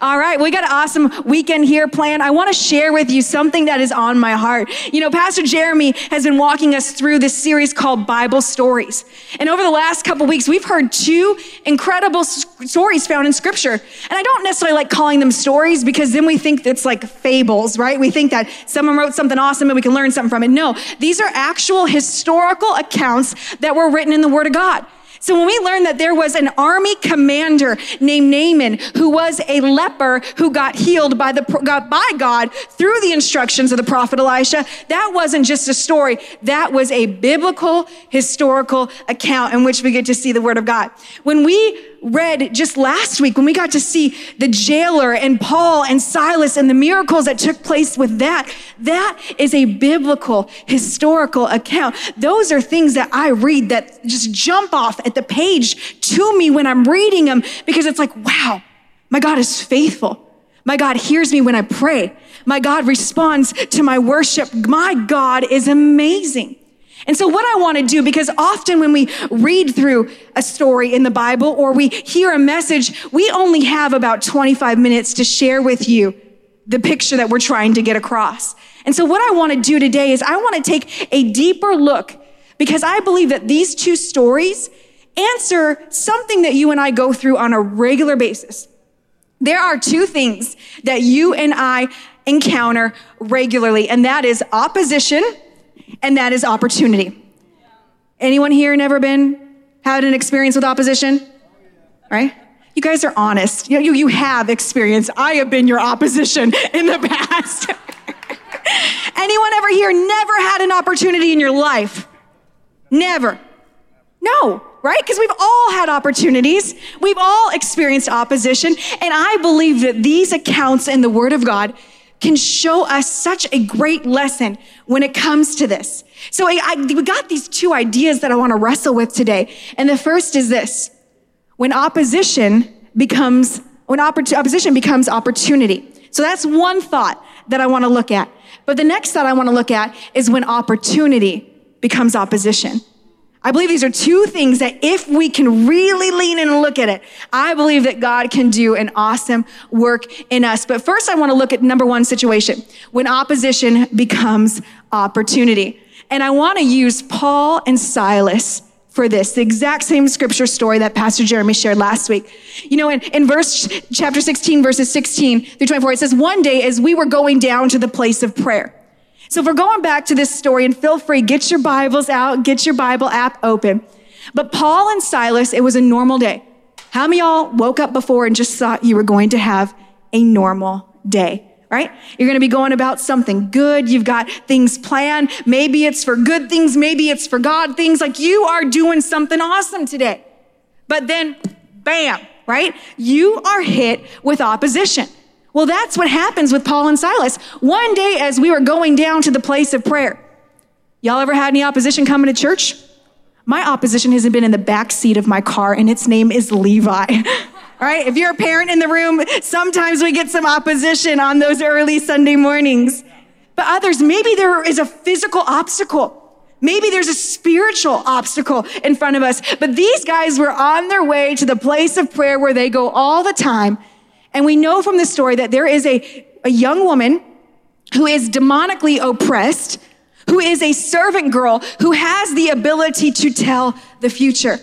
All right. We got an awesome weekend here planned. I want to share with you something that is on my heart. You know, Pastor Jeremy has been walking us through this series called Bible Stories. And over the last couple weeks, we've heard two incredible stories found in scripture. And I don't necessarily like calling them stories because then we think it's like fables, right? We think that someone wrote something awesome and we can learn something from it. No, these are actual historical accounts that were written in the Word of God. So when we learned that there was an army commander named Naaman who was a leper who got healed by the got by God through the instructions of the prophet Elisha, that wasn't just a story. That was a biblical historical account in which we get to see the word of God. When we read just last week when we got to see the jailer and Paul and Silas and the miracles that took place with that. That is a biblical, historical account. Those are things that I read that just jump off at the page to me when I'm reading them because it's like, wow, my God is faithful. My God hears me when I pray. My God responds to my worship. My God is amazing. And so what I want to do, because often when we read through a story in the Bible or we hear a message, we only have about 25 minutes to share with you the picture that we're trying to get across. And so what I want to do today is I want to take a deeper look because I believe that these two stories answer something that you and I go through on a regular basis. There are two things that you and I encounter regularly, and that is opposition and that is opportunity. Anyone here never been had an experience with opposition? Right? You guys are honest. You, you, you have experience. I have been your opposition in the past. Anyone ever here never had an opportunity in your life? Never. No, right? Because we've all had opportunities. We've all experienced opposition. And I believe that these accounts in the Word of God can show us such a great lesson when it comes to this. So I, I, we got these two ideas that I want to wrestle with today. And the first is this. When opposition becomes, when opposition becomes opportunity. So that's one thought that I want to look at. But the next thought I want to look at is when opportunity becomes opposition. I believe these are two things that if we can really lean in and look at it, I believe that God can do an awesome work in us. But first, I want to look at number one situation when opposition becomes opportunity. And I want to use Paul and Silas for this, the exact same scripture story that Pastor Jeremy shared last week. You know, in, in verse, chapter 16, verses 16 through 24, it says, one day as we were going down to the place of prayer, so if we're going back to this story, and feel free, get your Bibles out, get your Bible app open. But Paul and Silas, it was a normal day. How many y'all woke up before and just thought you were going to have a normal day? Right? You're going to be going about something good. You've got things planned. Maybe it's for good things. Maybe it's for God things. Like you are doing something awesome today. But then, bam, right? You are hit with opposition. Well, that's what happens with Paul and Silas. One day as we were going down to the place of prayer, y'all ever had any opposition coming to church? My opposition hasn't been in the back seat of my car and its name is Levi. All right, If you're a parent in the room, sometimes we get some opposition on those early Sunday mornings. But others, maybe there is a physical obstacle. Maybe there's a spiritual obstacle in front of us. But these guys were on their way to the place of prayer where they go all the time and we know from the story that there is a, a young woman who is demonically oppressed, who is a servant girl, who has the ability to tell the future.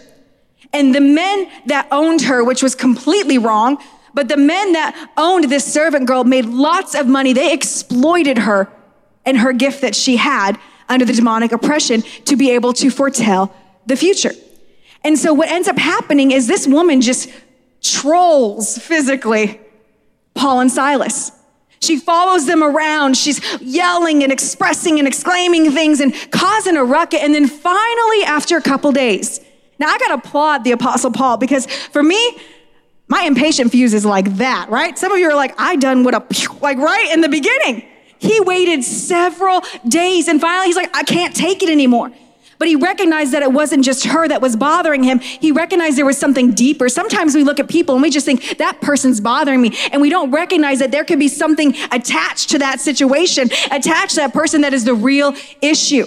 And the men that owned her, which was completely wrong, but the men that owned this servant girl made lots of money. They exploited her and her gift that she had under the demonic oppression to be able to foretell the future. And so what ends up happening is this woman just trolls physically Paul and Silas. She follows them around. She's yelling and expressing and exclaiming things and causing a ruckus. And then finally, after a couple days, now I gotta applaud the apostle Paul because for me, my impatient fuse is like that, right? Some of you are like, I done what a, like right in the beginning. He waited several days and finally he's like, I can't take it anymore. But he recognized that it wasn't just her that was bothering him. He recognized there was something deeper. Sometimes we look at people and we just think that person's bothering me. And we don't recognize that there could be something attached to that situation, attached to that person that is the real issue.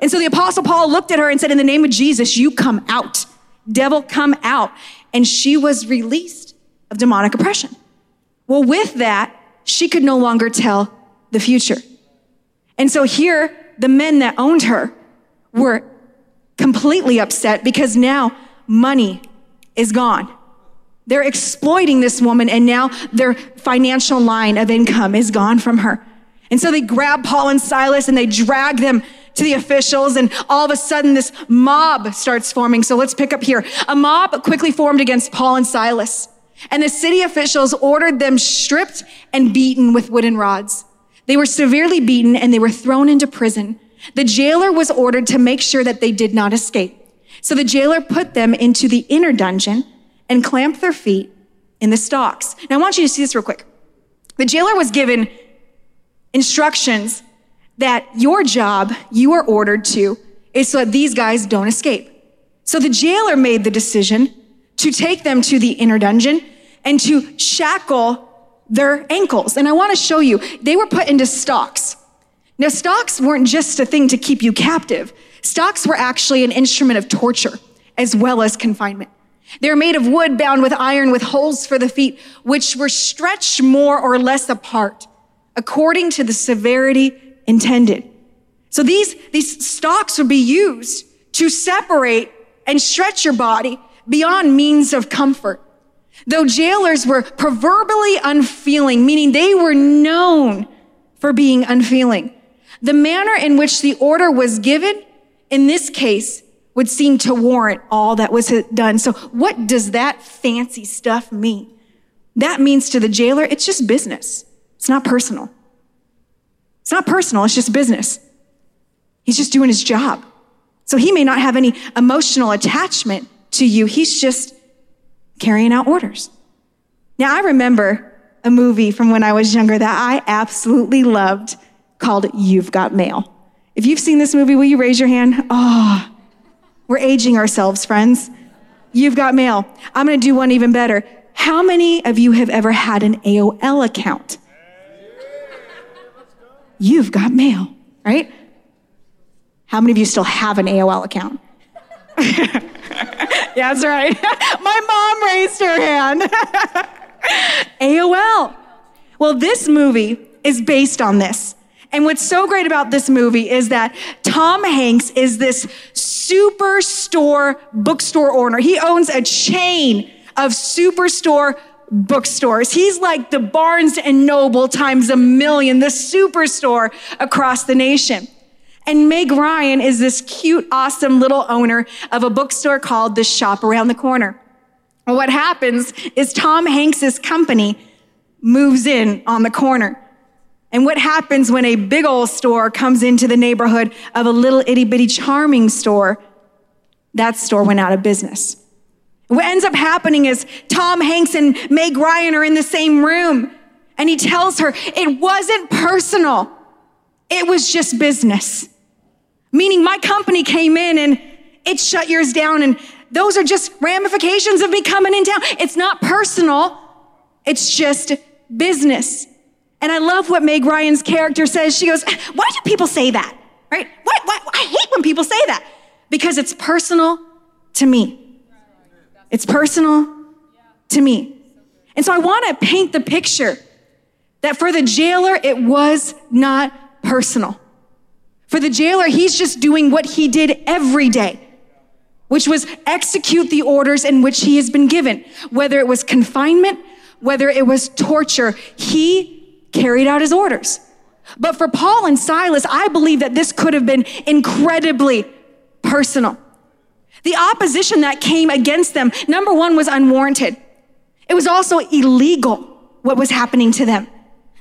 And so the apostle Paul looked at her and said, in the name of Jesus, you come out. Devil, come out. And she was released of demonic oppression. Well, with that, she could no longer tell the future. And so here, the men that owned her were completely upset because now money is gone. They're exploiting this woman and now their financial line of income is gone from her. And so they grab Paul and Silas and they drag them to the officials and all of a sudden this mob starts forming. So let's pick up here. A mob quickly formed against Paul and Silas. And the city officials ordered them stripped and beaten with wooden rods. They were severely beaten and they were thrown into prison. The jailer was ordered to make sure that they did not escape. So the jailer put them into the inner dungeon and clamped their feet in the stocks. Now I want you to see this real quick. The jailer was given instructions that your job, you are ordered to, is so that these guys don't escape. So the jailer made the decision to take them to the inner dungeon and to shackle their ankles. And I want to show you, they were put into stocks. Now, stocks weren't just a thing to keep you captive. Stocks were actually an instrument of torture as well as confinement. They were made of wood bound with iron with holes for the feet, which were stretched more or less apart according to the severity intended. So these, these stocks would be used to separate and stretch your body beyond means of comfort. Though jailers were proverbially unfeeling, meaning they were known for being unfeeling, the manner in which the order was given in this case would seem to warrant all that was done. So what does that fancy stuff mean? That means to the jailer, it's just business. It's not personal. It's not personal. It's just business. He's just doing his job. So he may not have any emotional attachment to you. He's just carrying out orders. Now, I remember a movie from when I was younger that I absolutely loved called You've Got Mail. If you've seen this movie, will you raise your hand? Oh, we're aging ourselves, friends. You've got mail. I'm going to do one even better. How many of you have ever had an AOL account? You've got mail, right? How many of you still have an AOL account? yeah, that's right. My mom raised her hand. AOL. Well, this movie is based on this. And what's so great about this movie is that Tom Hanks is this superstore bookstore owner. He owns a chain of superstore bookstores. He's like the Barnes and Noble times a million, the superstore across the nation. And Meg Ryan is this cute, awesome little owner of a bookstore called The Shop Around the Corner. What happens is Tom Hanks's company moves in on the corner. And what happens when a big old store comes into the neighborhood of a little itty bitty charming store? That store went out of business. What ends up happening is Tom Hanks and Meg Ryan are in the same room and he tells her it wasn't personal. It was just business. Meaning my company came in and it shut yours down and those are just ramifications of me coming in town. It's not personal. It's just business. And I love what Meg Ryan's character says. She goes, Why do people say that? Right? Why, why, I hate when people say that because it's personal to me. It's personal to me. And so I want to paint the picture that for the jailer, it was not personal. For the jailer, he's just doing what he did every day, which was execute the orders in which he has been given. Whether it was confinement, whether it was torture, he carried out his orders. But for Paul and Silas, I believe that this could have been incredibly personal. The opposition that came against them, number one, was unwarranted. It was also illegal what was happening to them.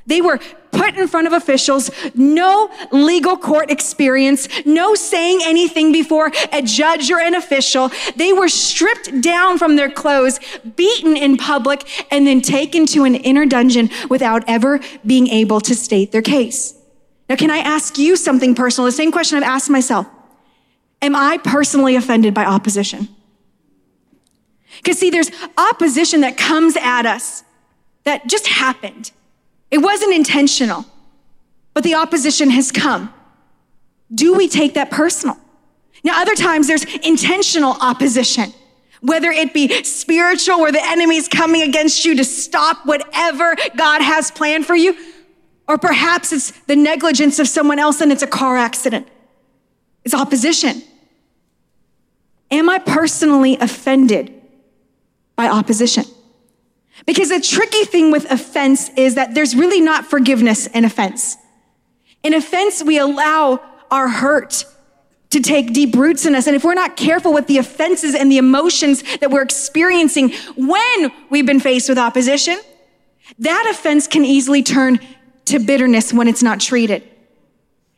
They were put in front of officials, no legal court experience, no saying anything before a judge or an official. They were stripped down from their clothes, beaten in public, and then taken to an inner dungeon without ever being able to state their case. Now, can I ask you something personal? The same question I've asked myself. Am I personally offended by opposition? Because see, there's opposition that comes at us that just happened. It wasn't intentional, but the opposition has come. Do we take that personal? Now, other times there's intentional opposition Whether it be spiritual, where the enemy's coming against you to stop whatever God has planned for you, or perhaps it's the negligence of someone else and it's a car accident. It's opposition. Am I personally offended by opposition? Because the tricky thing with offense is that there's really not forgiveness in offense. In offense, we allow our hurt to take deep roots in us. And if we're not careful with the offenses and the emotions that we're experiencing when we've been faced with opposition, that offense can easily turn to bitterness when it's not treated.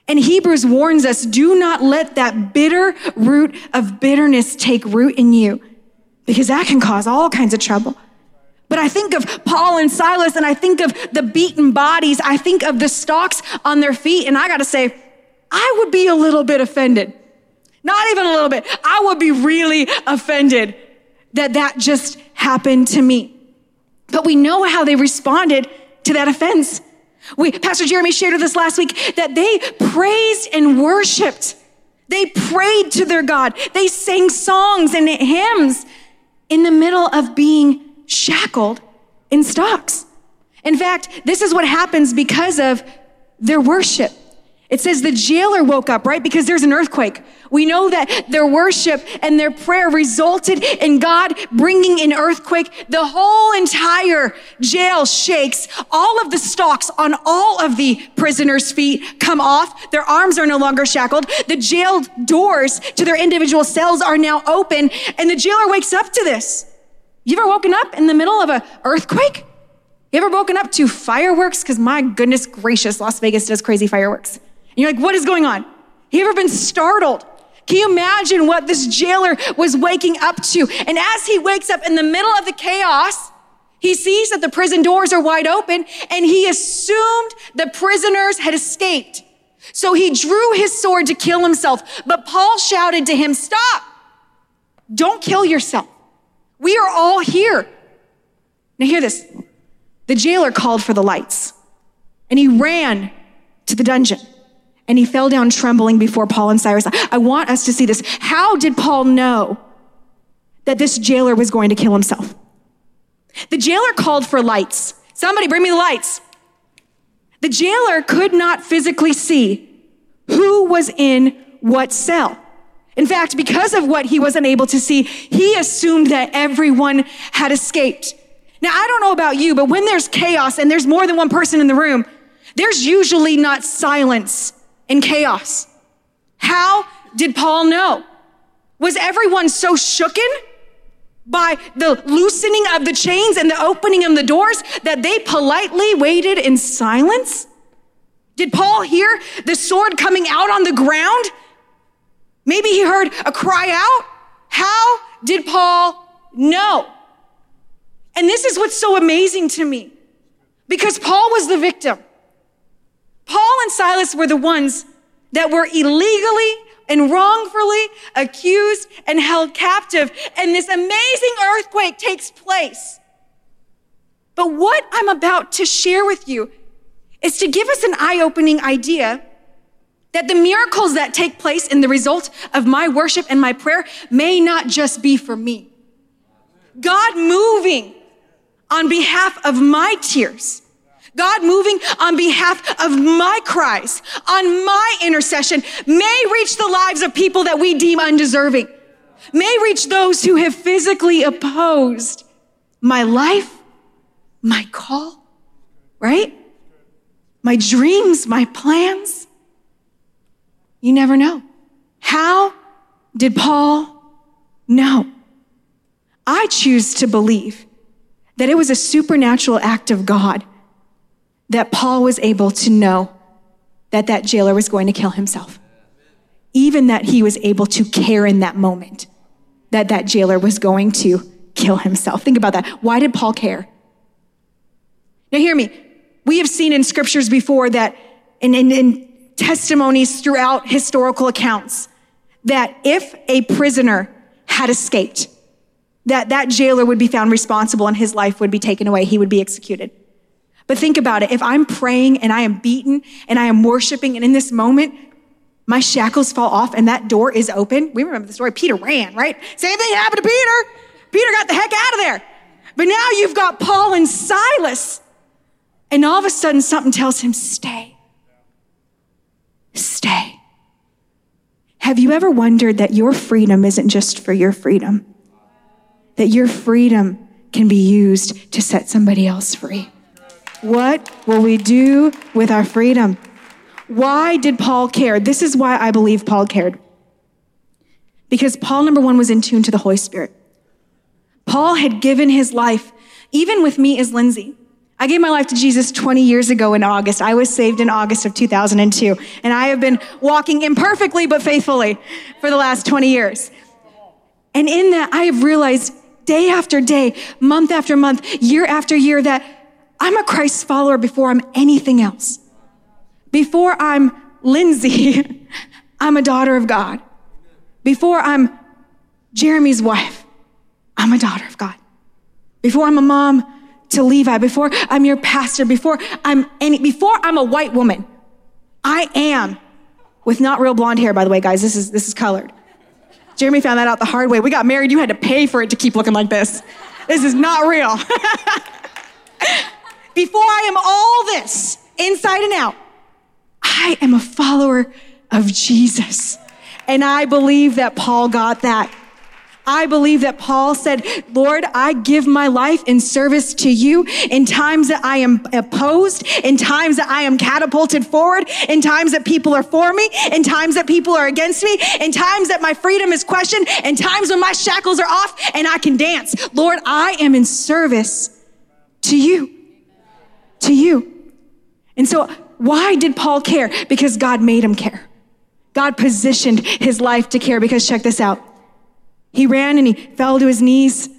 And Hebrews warns us, do not let that bitter root of bitterness take root in you because that can cause all kinds of trouble. But I think of Paul and Silas and I think of the beaten bodies. I think of the stalks on their feet. And I got to say, I would be a little bit offended. Not even a little bit. I would be really offended that that just happened to me. But we know how they responded to that offense. We, Pastor Jeremy shared with us last week that they praised and worshiped. They prayed to their God. They sang songs and hymns in the middle of being shackled in stocks. In fact, this is what happens because of their worship. It says the jailer woke up, right? Because there's an earthquake. We know that their worship and their prayer resulted in God bringing an earthquake. The whole entire jail shakes. All of the stocks on all of the prisoners' feet come off. Their arms are no longer shackled. The jail doors to their individual cells are now open and the jailer wakes up to this. You ever woken up in the middle of an earthquake? You ever woken up to fireworks? Because my goodness gracious, Las Vegas does crazy fireworks. And you're like, what is going on? You ever been startled? Can you imagine what this jailer was waking up to? And as he wakes up in the middle of the chaos, he sees that the prison doors are wide open and he assumed the prisoners had escaped. So he drew his sword to kill himself. But Paul shouted to him, stop. Don't kill yourself. We are all here. Now hear this. The jailer called for the lights and he ran to the dungeon and he fell down trembling before Paul and Silas. I want us to see this. How did Paul know that this jailer was going to kill himself? The jailer called for lights. Somebody bring me the lights. The jailer could not physically see who was in what cell. In fact, because of what he wasn't able to see, he assumed that everyone had escaped. Now, I don't know about you, but when there's chaos and there's more than one person in the room, there's usually not silence in chaos. How did Paul know? Was everyone so shooken by the loosening of the chains and the opening of the doors that they politely waited in silence? Did Paul hear the sword coming out on the ground? Maybe he heard a cry out. How did Paul know? And this is what's so amazing to me because Paul was the victim. Paul and Silas were the ones that were illegally and wrongfully accused and held captive. And this amazing earthquake takes place. But what I'm about to share with you is to give us an eye opening idea that the miracles that take place in the result of my worship and my prayer may not just be for me. God moving on behalf of my tears God moving on behalf of my cries, on my intercession, may reach the lives of people that we deem undeserving, may reach those who have physically opposed my life, my call, right? My dreams, my plans. You never know. How did Paul know? I choose to believe that it was a supernatural act of God that Paul was able to know that that jailer was going to kill himself. Even that he was able to care in that moment that that jailer was going to kill himself. Think about that. Why did Paul care? Now, hear me. We have seen in scriptures before that, in, in, in testimonies throughout historical accounts, that if a prisoner had escaped, that that jailer would be found responsible and his life would be taken away. He would be executed. But think about it. If I'm praying and I am beaten and I am worshiping and in this moment, my shackles fall off and that door is open. We remember the story. Peter ran, right? Same thing happened to Peter. Peter got the heck out of there. But now you've got Paul and Silas. And all of a sudden, something tells him, stay. Stay. Have you ever wondered that your freedom isn't just for your freedom? That your freedom can be used to set somebody else free? What will we do with our freedom? Why did Paul care? This is why I believe Paul cared. Because Paul, number one, was in tune to the Holy Spirit. Paul had given his life, even with me as Lindsay. I gave my life to Jesus 20 years ago in August. I was saved in August of 2002. And I have been walking imperfectly but faithfully for the last 20 years. And in that, I have realized day after day, month after month, year after year, that I'm a Christ follower before I'm anything else. Before I'm Lindsay, I'm a daughter of God. Before I'm Jeremy's wife, I'm a daughter of God. Before I'm a mom to Levi, before I'm your pastor, before I'm any, before I'm a white woman, I am with not real blonde hair, by the way, guys. This is, this is colored. Jeremy found that out the hard way. We got married. You had to pay for it to keep looking like this. This is not real. before I am all this, inside and out, I am a follower of Jesus. And I believe that Paul got that. I believe that Paul said, Lord, I give my life in service to you in times that I am opposed, in times that I am catapulted forward, in times that people are for me, in times that people are against me, in times that my freedom is questioned, in times when my shackles are off and I can dance. Lord, I am in service to you to you. And so, why did Paul care? Because God made him care. God positioned his life to care because check this out. He ran and he fell to his knees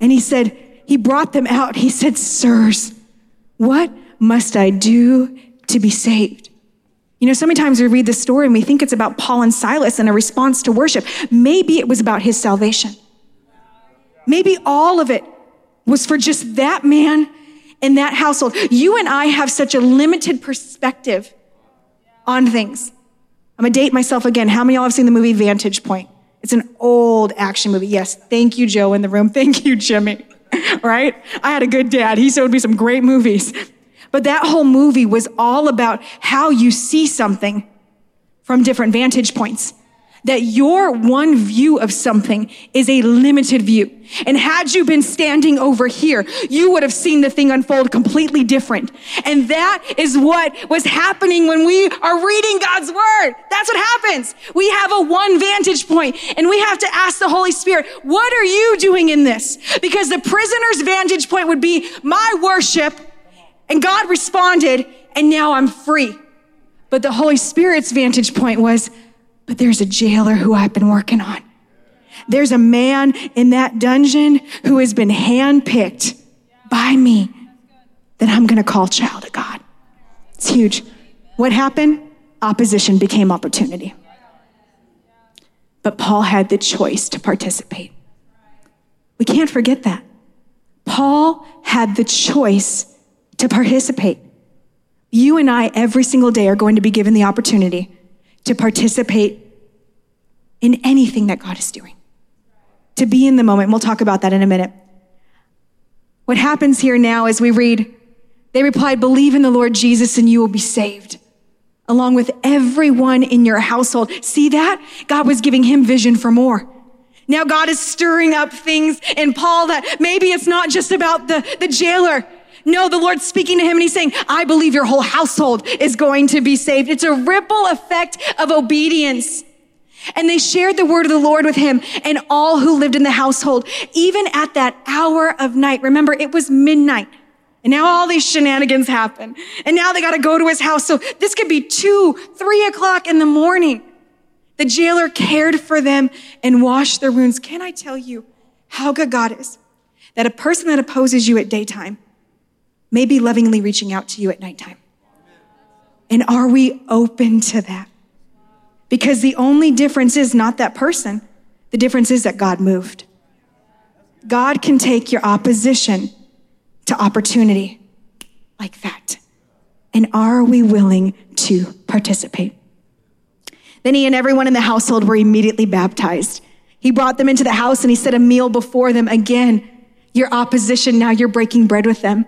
and he said, he brought them out. He said, Sirs, what must I do to be saved? You know, so many times we read this story and we think it's about Paul and Silas and a response to worship. Maybe it was about his salvation. Maybe all of it was for just that man in that household. You and I have such a limited perspective on things. I'm gonna date myself again. How many of y'all have seen the movie Vantage Point? It's an old action movie. Yes, thank you, Joe, in the room. Thank you, Jimmy. right? I had a good dad. He showed me some great movies. But that whole movie was all about how you see something from different vantage points that your one view of something is a limited view. And had you been standing over here, you would have seen the thing unfold completely different. And that is what was happening when we are reading God's word. That's what happens. We have a one vantage point and we have to ask the Holy Spirit, what are you doing in this? Because the prisoner's vantage point would be my worship and God responded and now I'm free. But the Holy Spirit's vantage point was, but there's a jailer who I've been working on. There's a man in that dungeon who has been handpicked by me that I'm going to call child of God. It's huge. What happened? Opposition became opportunity. But Paul had the choice to participate. We can't forget that. Paul had the choice to participate. You and I, every single day, are going to be given the opportunity to participate in anything that God is doing, to be in the moment. We'll talk about that in a minute. What happens here now is we read, they replied, Believe in the Lord Jesus and you will be saved, along with everyone in your household. See that? God was giving him vision for more. Now God is stirring up things in Paul that maybe it's not just about the, the jailer. No, the Lord's speaking to him and he's saying, I believe your whole household is going to be saved. It's a ripple effect of obedience. And they shared the word of the Lord with him and all who lived in the household, even at that hour of night. Remember, it was midnight. And now all these shenanigans happen. And now they got to go to his house. So this could be two, three o'clock in the morning. The jailer cared for them and washed their wounds. Can I tell you how good God is? That a person that opposes you at daytime may be lovingly reaching out to you at nighttime. And are we open to that? Because the only difference is not that person, the difference is that God moved. God can take your opposition to opportunity like that. And are we willing to participate? Then he and everyone in the household were immediately baptized. He brought them into the house and he set a meal before them. Again, your opposition, now you're breaking bread with them.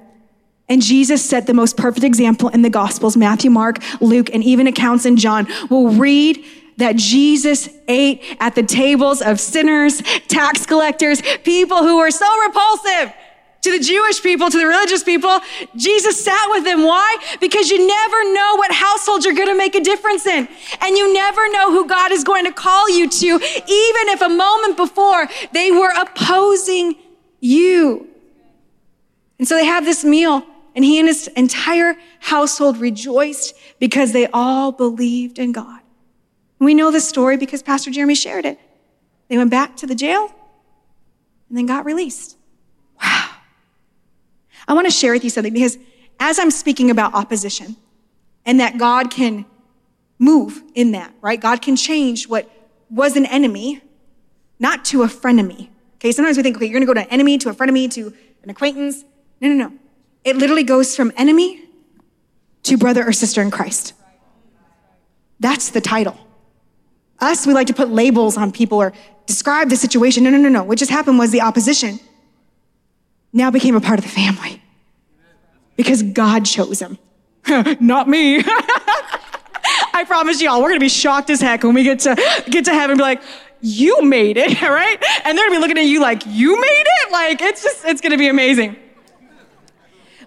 And Jesus set the most perfect example in the Gospels Matthew, Mark, Luke, and even accounts in John. We'll read that Jesus ate at the tables of sinners, tax collectors, people who were so repulsive to the Jewish people, to the religious people. Jesus sat with them. Why? Because you never know what household you're going to make a difference in. And you never know who God is going to call you to, even if a moment before they were opposing you. And so they have this meal and he and his entire household rejoiced because they all believed in God. We know this story because Pastor Jeremy shared it. They went back to the jail and then got released. Wow. I want to share with you something because as I'm speaking about opposition and that God can move in that, right? God can change what was an enemy, not to a frenemy. Okay, sometimes we think, okay, you're gonna go to an enemy, to a frenemy, to an acquaintance. No, no, no. It literally goes from enemy to brother or sister in Christ. That's the title. Us, we like to put labels on people or describe the situation. No, no, no, no. What just happened was the opposition now became a part of the family because God chose him, Not me. I promise y'all, we're gonna be shocked as heck when we get to get to heaven and be like, you made it, right? And they're gonna be looking at you like, you made it? Like, it's just, it's gonna be amazing.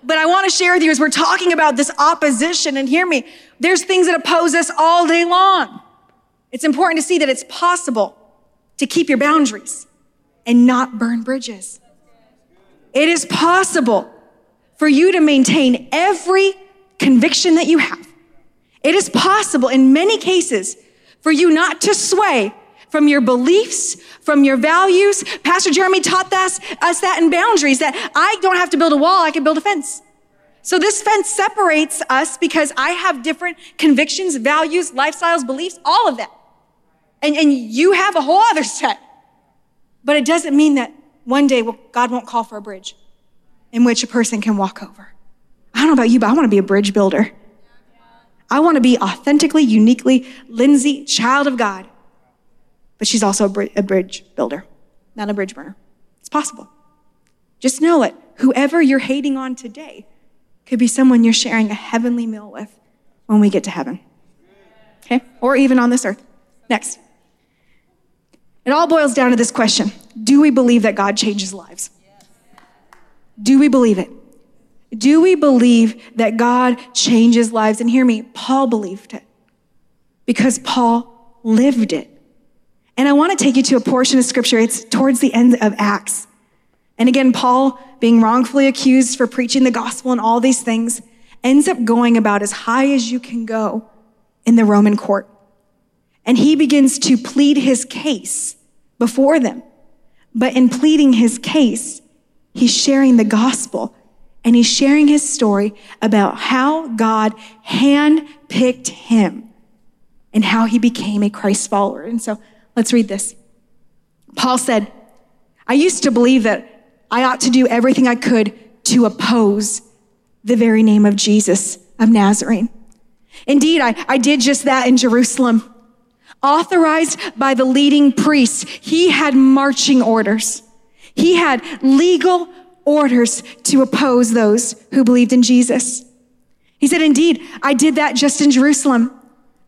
But I want to share with you as we're talking about this opposition, and hear me, there's things that oppose us all day long. It's important to see that it's possible to keep your boundaries and not burn bridges. It is possible for you to maintain every conviction that you have. It is possible in many cases for you not to sway from your beliefs, from your values. Pastor Jeremy taught us, us that in boundaries, that I don't have to build a wall, I can build a fence. So this fence separates us because I have different convictions, values, lifestyles, beliefs, all of that. And, and you have a whole other set. But it doesn't mean that one day God won't call for a bridge in which a person can walk over. I don't know about you, but I want to be a bridge builder. I want to be authentically, uniquely Lindsay, child of God but she's also a, br- a bridge builder, not a bridge burner. It's possible. Just know it. Whoever you're hating on today could be someone you're sharing a heavenly meal with when we get to heaven. Okay? Or even on this earth. Next. It all boils down to this question Do we believe that God changes lives? Do we believe it? Do we believe that God changes lives? And hear me, Paul believed it because Paul lived it. And I want to take you to a portion of scripture. It's towards the end of Acts. And again, Paul, being wrongfully accused for preaching the gospel and all these things, ends up going about as high as you can go in the Roman court. And he begins to plead his case before them. But in pleading his case, he's sharing the gospel and he's sharing his story about how God handpicked him and how he became a Christ follower. And so Let's read this. Paul said, I used to believe that I ought to do everything I could to oppose the very name of Jesus of Nazarene. Indeed, I, I did just that in Jerusalem. Authorized by the leading priests, he had marching orders. He had legal orders to oppose those who believed in Jesus. He said, Indeed, I did that just in Jerusalem.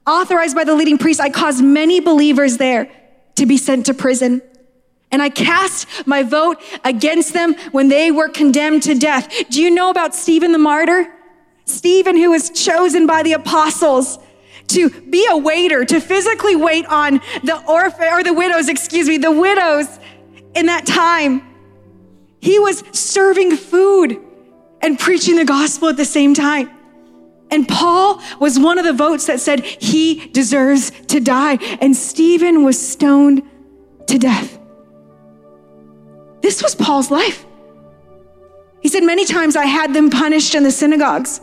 Authorized by the leading priests, I caused many believers there to be sent to prison. And I cast my vote against them when they were condemned to death. Do you know about Stephen the martyr? Stephen, who was chosen by the apostles to be a waiter, to physically wait on the orphan or the widows, excuse me, the widows in that time. He was serving food and preaching the gospel at the same time. And Paul was one of the votes that said he deserves to die. And Stephen was stoned to death. This was Paul's life. He said, Many times I had them punished in the synagogues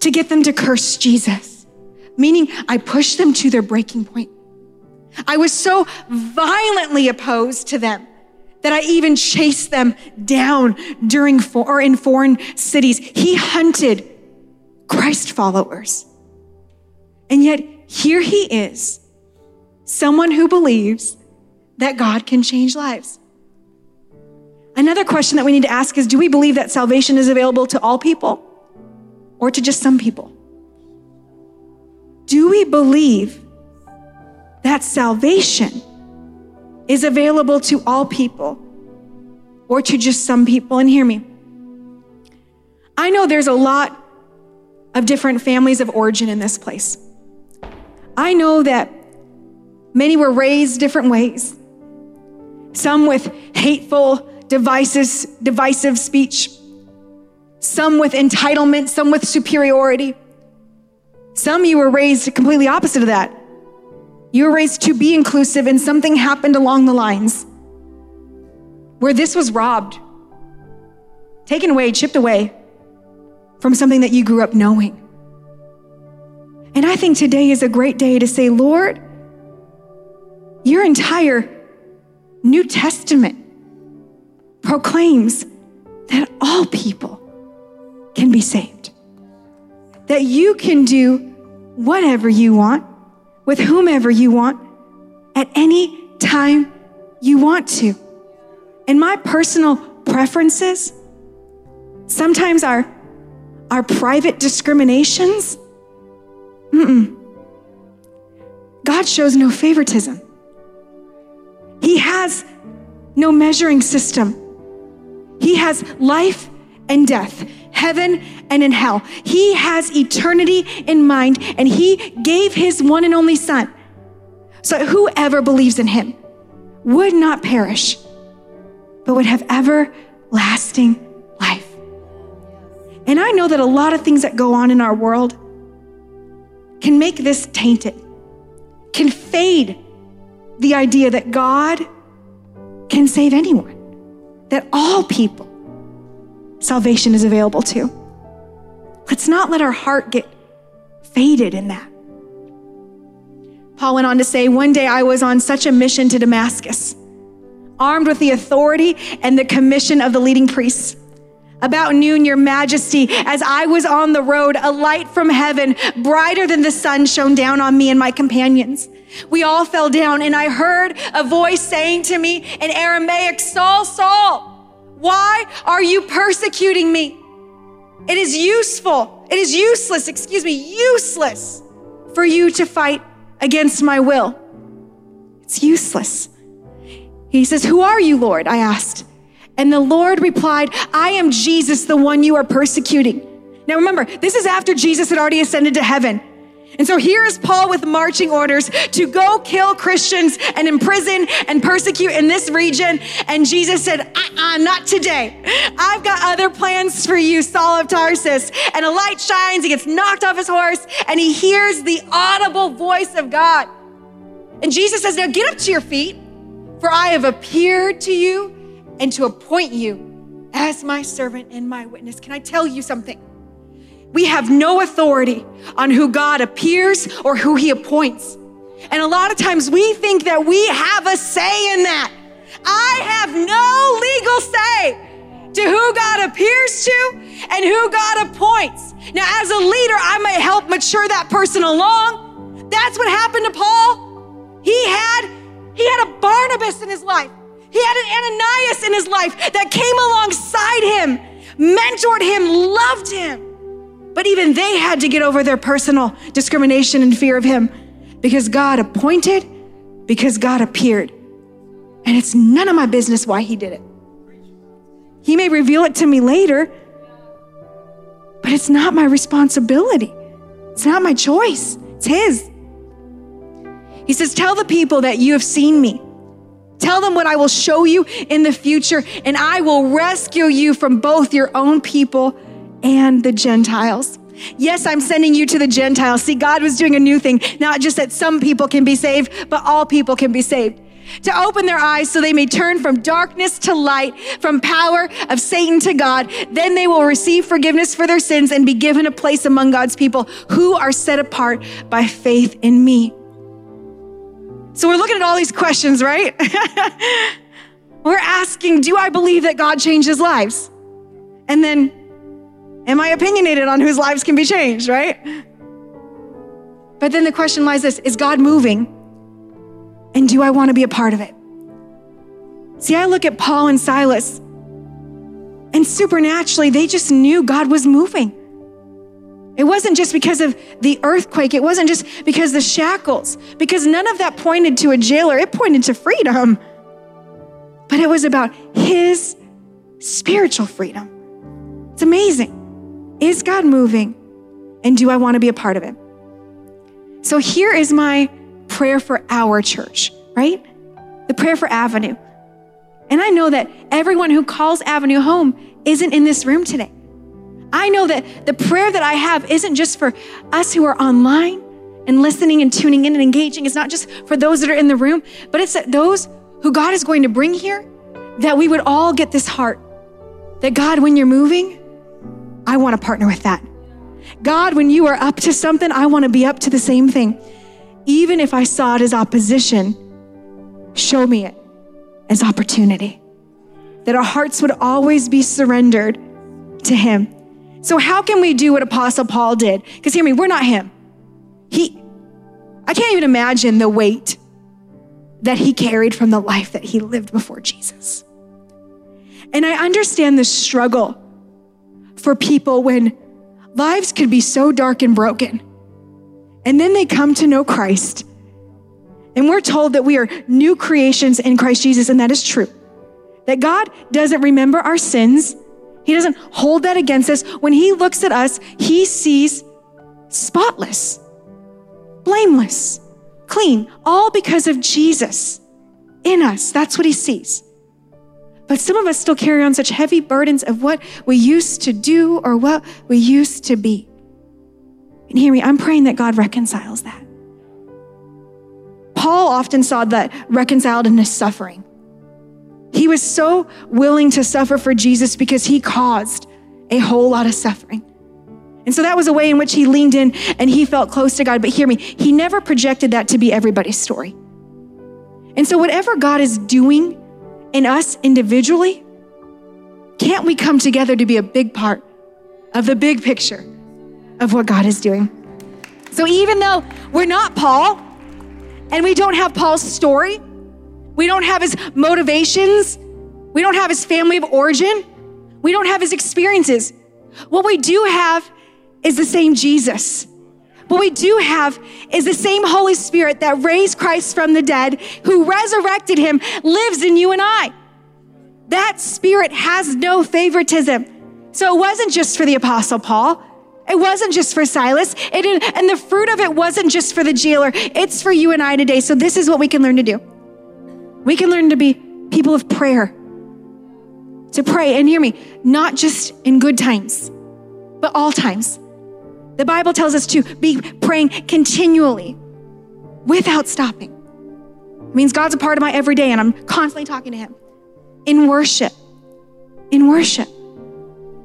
to get them to curse Jesus, meaning I pushed them to their breaking point. I was so violently opposed to them that I even chased them down during for, or in foreign cities. He hunted Christ followers. And yet, here he is, someone who believes that God can change lives. Another question that we need to ask is do we believe that salvation is available to all people or to just some people? Do we believe that salvation is available to all people or to just some people? And hear me. I know there's a lot of different families of origin in this place. I know that many were raised different ways, some with hateful, divisive, divisive speech, some with entitlement, some with superiority. Some you were raised completely opposite of that. You were raised to be inclusive, and something happened along the lines where this was robbed, taken away, chipped away from something that you grew up knowing. And I think today is a great day to say, Lord, your entire New Testament proclaims that all people can be saved, that you can do whatever you want with whomever you want at any time you want to. And my personal preferences, sometimes our, our private discriminations, mm-mm. God shows no favoritism. He has no measuring system. He has life and death, heaven and in hell. He has eternity in mind, and He gave His one and only Son. So whoever believes in Him would not perish, but would have everlasting. And I know that a lot of things that go on in our world can make this tainted, can fade the idea that God can save anyone, that all people salvation is available to. Let's not let our heart get faded in that. Paul went on to say, One day I was on such a mission to Damascus, armed with the authority and the commission of the leading priests. About noon, your majesty, as I was on the road, a light from heaven, brighter than the sun, shone down on me and my companions. We all fell down, and I heard a voice saying to me in Aramaic, Saul, Saul, why are you persecuting me? It is useful, it is useless, excuse me, useless for you to fight against my will. It's useless. He says, Who are you, Lord? I asked. And the Lord replied, I am Jesus, the one you are persecuting. Now remember, this is after Jesus had already ascended to heaven. And so here is Paul with marching orders to go kill Christians and imprison and persecute in this region. And Jesus said, uh-uh, not today. I've got other plans for you, Saul of Tarsus. And a light shines, he gets knocked off his horse, and he hears the audible voice of God. And Jesus says, now get up to your feet, for I have appeared to you and to appoint you as my servant and my witness. Can I tell you something? We have no authority on who God appears or who he appoints. And a lot of times we think that we have a say in that. I have no legal say to who God appears to and who God appoints. Now, as a leader, I may help mature that person along. That's what happened to Paul. He had he had a Barnabas in his life. He had an Ananias in his life that came alongside him, mentored him, loved him. But even they had to get over their personal discrimination and fear of him because God appointed, because God appeared. And it's none of my business why he did it. He may reveal it to me later, but it's not my responsibility. It's not my choice, it's his. He says, Tell the people that you have seen me. Tell them what I will show you in the future, and I will rescue you from both your own people and the Gentiles. Yes, I'm sending you to the Gentiles. See, God was doing a new thing, not just that some people can be saved, but all people can be saved. To open their eyes so they may turn from darkness to light, from power of Satan to God. Then they will receive forgiveness for their sins and be given a place among God's people who are set apart by faith in me. So we're looking at all these questions, right? we're asking, do I believe that God changes lives? And then Am I opinionated on whose lives can be changed, right? But then the question lies this Is God moving? And do I want to be a part of it? See, I look at Paul and Silas, and supernaturally, they just knew God was moving. It wasn't just because of the earthquake. It wasn't just because the shackles, because none of that pointed to a jailer. It pointed to freedom. But it was about his spiritual freedom. It's amazing. Is God moving? And do I want to be a part of it? So here is my prayer for our church, right? The prayer for Avenue. And I know that everyone who calls Avenue home isn't in this room today. I know that the prayer that I have isn't just for us who are online and listening and tuning in and engaging. It's not just for those that are in the room, but it's that those who God is going to bring here, that we would all get this heart that God, when you're moving, I want to partner with that. God, when you are up to something, I want to be up to the same thing. Even if I saw it as opposition, show me it as opportunity. That our hearts would always be surrendered to Him. So, how can we do what Apostle Paul did? Because hear me, we're not him. He, I can't even imagine the weight that he carried from the life that he lived before Jesus. And I understand the struggle for people when lives could be so dark and broken. And then they come to know Christ. And we're told that we are new creations in Christ Jesus, and that is true. That God doesn't remember our sins he doesn't hold that against us. When he looks at us, he sees spotless, blameless, clean, all because of Jesus in us. That's what he sees. But some of us still carry on such heavy burdens of what we used to do or what we used to be. And hear me, I'm praying that God reconciles that. Paul often saw that reconciled in his suffering. He was so willing to suffer for Jesus because he caused a whole lot of suffering. And so that was a way in which he leaned in and he felt close to God. But hear me, he never projected that to be everybody's story. And so, whatever God is doing in us individually, can't we come together to be a big part of the big picture of what God is doing? So, even though we're not Paul and we don't have Paul's story, we don't have his motivations. We don't have his family of origin. We don't have his experiences. What we do have is the same Jesus. What we do have is the same Holy Spirit that raised Christ from the dead, who resurrected him, lives in you and I. That spirit has no favoritism. So it wasn't just for the Apostle Paul. It wasn't just for Silas. It, and the fruit of it wasn't just for the jailer. It's for you and I today. So this is what we can learn to do. We can learn to be people of prayer. To pray, and hear me, not just in good times, but all times. The Bible tells us to be praying continually without stopping. It means God's a part of my everyday and I'm constantly talking to Him. In worship, in worship,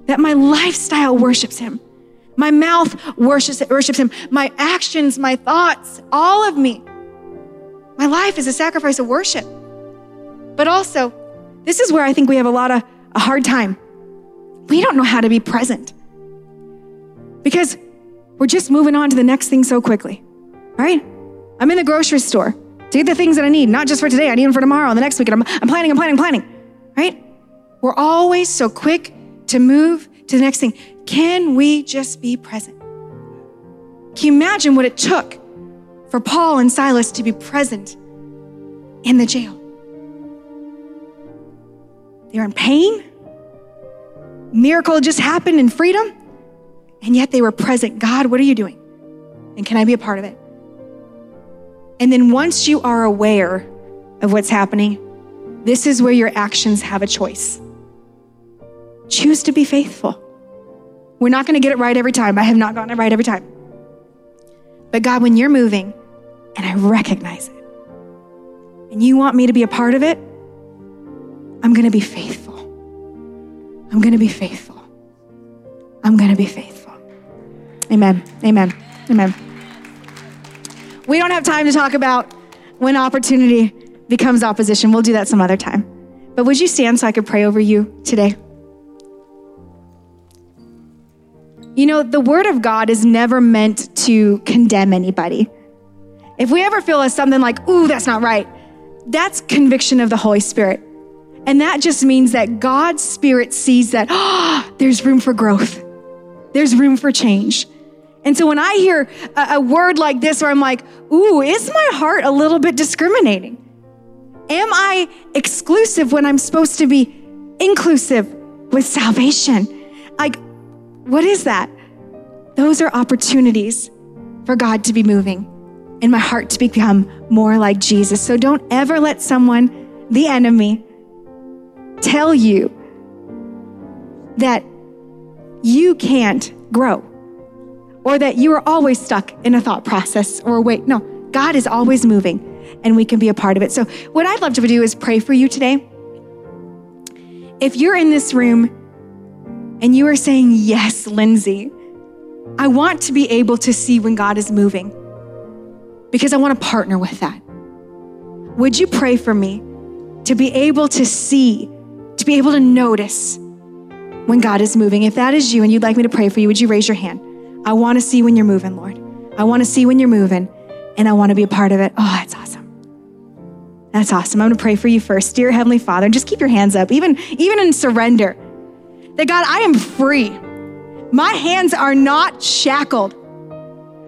that my lifestyle worships Him. My mouth worships, worships Him. My actions, my thoughts, all of me. My life is a sacrifice of worship. But also, this is where I think we have a lot of a hard time. We don't know how to be present because we're just moving on to the next thing so quickly, right? I'm in the grocery store to get the things that I need, not just for today, I need them for tomorrow and the next week. And I'm, I'm planning, I'm planning, planning, right? We're always so quick to move to the next thing. Can we just be present? Can you imagine what it took for Paul and Silas to be present in the jail? They're in pain. Miracle just happened in freedom. And yet they were present. God, what are you doing? And can I be a part of it? And then once you are aware of what's happening, this is where your actions have a choice. Choose to be faithful. We're not going to get it right every time. I have not gotten it right every time. But God, when you're moving and I recognize it, and you want me to be a part of it, I'm going to be faithful. I'm going to be faithful. I'm going to be faithful. Amen. Amen. Amen. We don't have time to talk about when opportunity becomes opposition. We'll do that some other time. But would you stand so I could pray over you today? You know, the word of God is never meant to condemn anybody. If we ever feel as something like, ooh, that's not right, that's conviction of the Holy Spirit. And that just means that God's Spirit sees that oh, there's room for growth, there's room for change. And so when I hear a, a, word like this, where I'm like, ooh, is my heart a little bit discriminating? Am I exclusive when I'm supposed to be inclusive with salvation? Like, what is that? Those are opportunities for God to be moving and my heart to become more like Jesus. So don't ever let someone, the enemy, tell you that you can't grow or that you are always stuck in a thought process or wait. No, God is always moving and we can be a part of it. So, what I'd love to do is pray for you today. If you're in this room and you are saying, Yes, Lindsay, I want to be able to see when God is moving because I want to partner with that. Would you pray for me to be able to see, to be able to notice when God is moving? If that is you and you'd like me to pray for you, would you raise your hand? I want to see when you're moving, Lord. I want to see when you're moving and I want to be a part of it. Oh, that's awesome. That's awesome. I'm going to pray for you first. Dear Heavenly Father, just keep your hands up, even, even in surrender. That God, I am free. My hands are not shackled.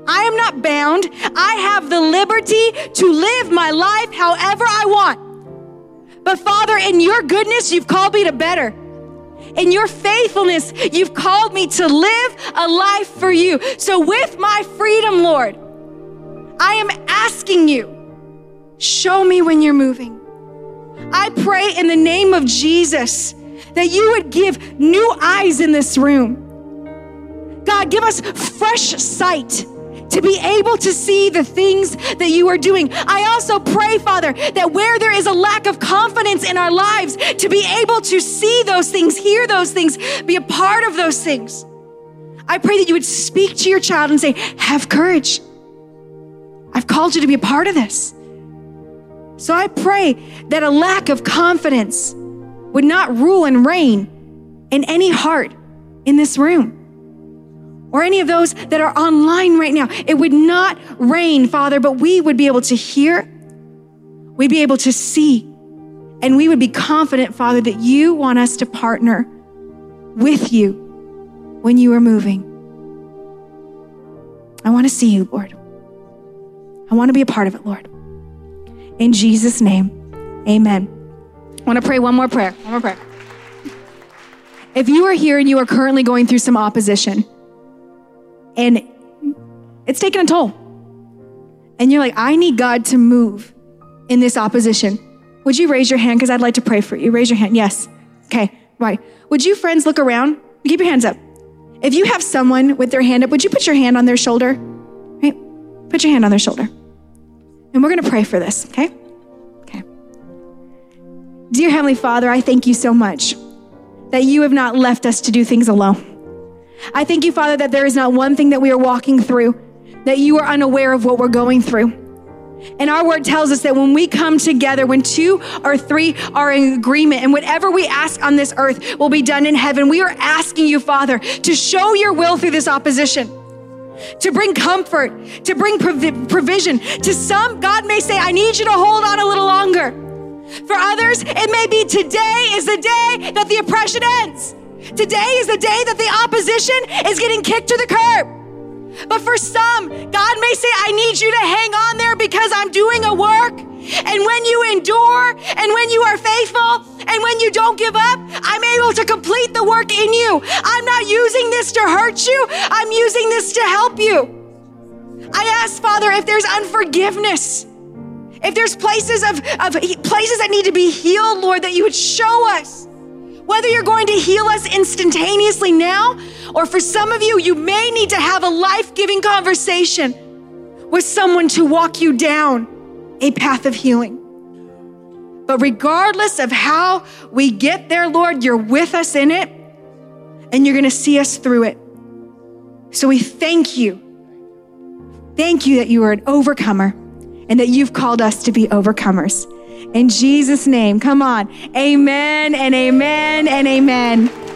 I am not bound. I have the liberty to live my life however I want. But Father, in your goodness, you've called me to better. In your faithfulness, you've called me to live a life for you. So, with my freedom, Lord, I am asking you, show me when you're moving. I pray in the name of Jesus that you would give new eyes in this room. God, give us fresh sight to be able to see the things that you are doing. I also pray, Father, that where there is a lack of confidence in our lives, to be able to see those things, hear those things, be a part of those things. I pray that you would speak to your child and say, Have courage. I've called you to be a part of this. So I pray that a lack of confidence would not rule and reign in any heart in this room or any of those that are online right now. It would not reign, Father, but we would be able to hear, we'd be able to see, and we would be confident, Father, that you want us to partner with you when you are moving. I want to see you, Lord. I want to be a part of it, Lord. In Jesus' name, amen. I want to pray one more prayer. One more prayer. If you are here and you are currently going through some opposition, and it's taken a toll, and you're like, I need God to move in this opposition, would you raise your hand? Because I'd like to pray for you. Raise your hand. Yes. Okay. Right. Would you, friends, look around? Keep your hands up. If you have someone with their hand up, would you put your hand on their shoulder? Right? Put your hand on their shoulder. And we're going to pray for this, okay? Okay. Dear Heavenly Father, I thank you so much that you have not left us to do things alone. I thank you, Father, that there is not one thing that we are walking through that you are unaware of what we're going through. And our word tells us that when we come together, when two or three are in agreement, and whatever we ask on this earth will be done in heaven, we are asking you, Father, to show your will through this opposition to bring comfort, to bring provision. To some, God may say, I need you to hold on a little longer. For others, it may be today is the day that the oppression ends. Today is the day that the opposition is getting kicked to the curb. But for some, God may say, I need you to hang on there because I'm doing a work. And when you endure and when you are faithful and when you don't give up, I'm able to complete the work in you. I'm not using this to hurt you, I'm using this to help you. I ask, Father, if there's unforgiveness, if there's places of, of places that need to be healed, Lord, that you would show us. Whether you're going to heal us instantaneously now, or for some of you, you may need to have a life giving conversation with someone to walk you down a path of healing. But regardless of how we get there, Lord, you're with us in it and you're going to see us through it. So we thank you. Thank you that you are an overcomer and that you've called us to be overcomers. In Jesus' name, come on. Amen and amen and amen.